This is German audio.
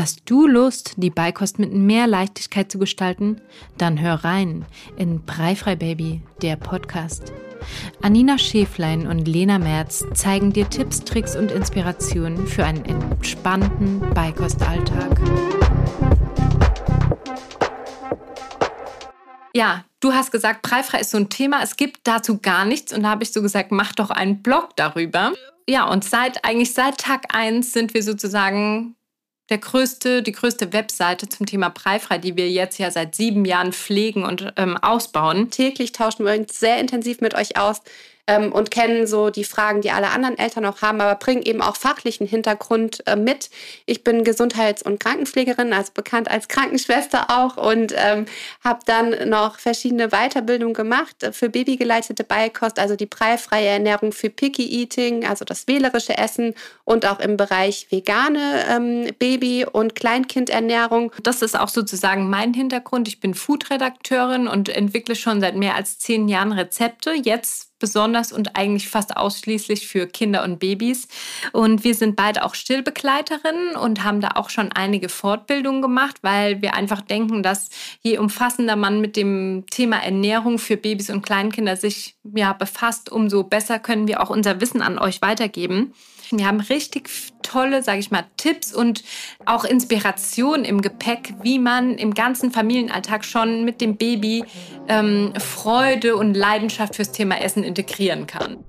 Hast du Lust, die Beikost mit mehr Leichtigkeit zu gestalten? Dann hör rein in Breifrei Baby, der Podcast. Anina Schäflein und Lena Merz zeigen dir Tipps, Tricks und Inspirationen für einen entspannten Beikostalltag. Ja, du hast gesagt, Preifrei ist so ein Thema. Es gibt dazu gar nichts. Und da habe ich so gesagt, mach doch einen Blog darüber. Ja, und seit eigentlich seit Tag 1 sind wir sozusagen der größte, die größte Webseite zum Thema Preifrei, die wir jetzt ja seit sieben Jahren pflegen und ähm, ausbauen. Täglich tauschen wir uns sehr intensiv mit euch aus ähm, und kennen so die Fragen, die alle anderen Eltern auch haben, aber bringen eben auch fachlichen Hintergrund äh, mit. Ich bin Gesundheits- und Krankenpflegerin, also bekannt als Krankenschwester auch und ähm, habe dann noch verschiedene Weiterbildungen gemacht für babygeleitete Beikost, also die preifreie Ernährung für Picky Eating, also das wählerische Essen und auch im Bereich vegane ähm, Baby- und Kleinkindernährung. Das ist auch sozusagen mein Hintergrund. Ich bin Food-Redakteurin und entwickle schon seit mehr als zehn Jahren Rezepte. Jetzt besonders und eigentlich fast ausschließlich für Kinder und Babys. Und wir sind beide auch Stillbegleiterinnen und haben da auch schon einige Fortbildungen gemacht, weil wir einfach denken, dass je umfassender man mit dem Thema Ernährung für Babys und Kleinkinder sich ja, befasst, umso besser können wir auch unser Wissen an euch weitergeben. Wir haben richtig tolle, sage ich mal, Tipps und auch Inspiration im Gepäck, wie man im ganzen Familienalltag schon mit dem Baby ähm, Freude und Leidenschaft fürs Thema Essen integrieren kann.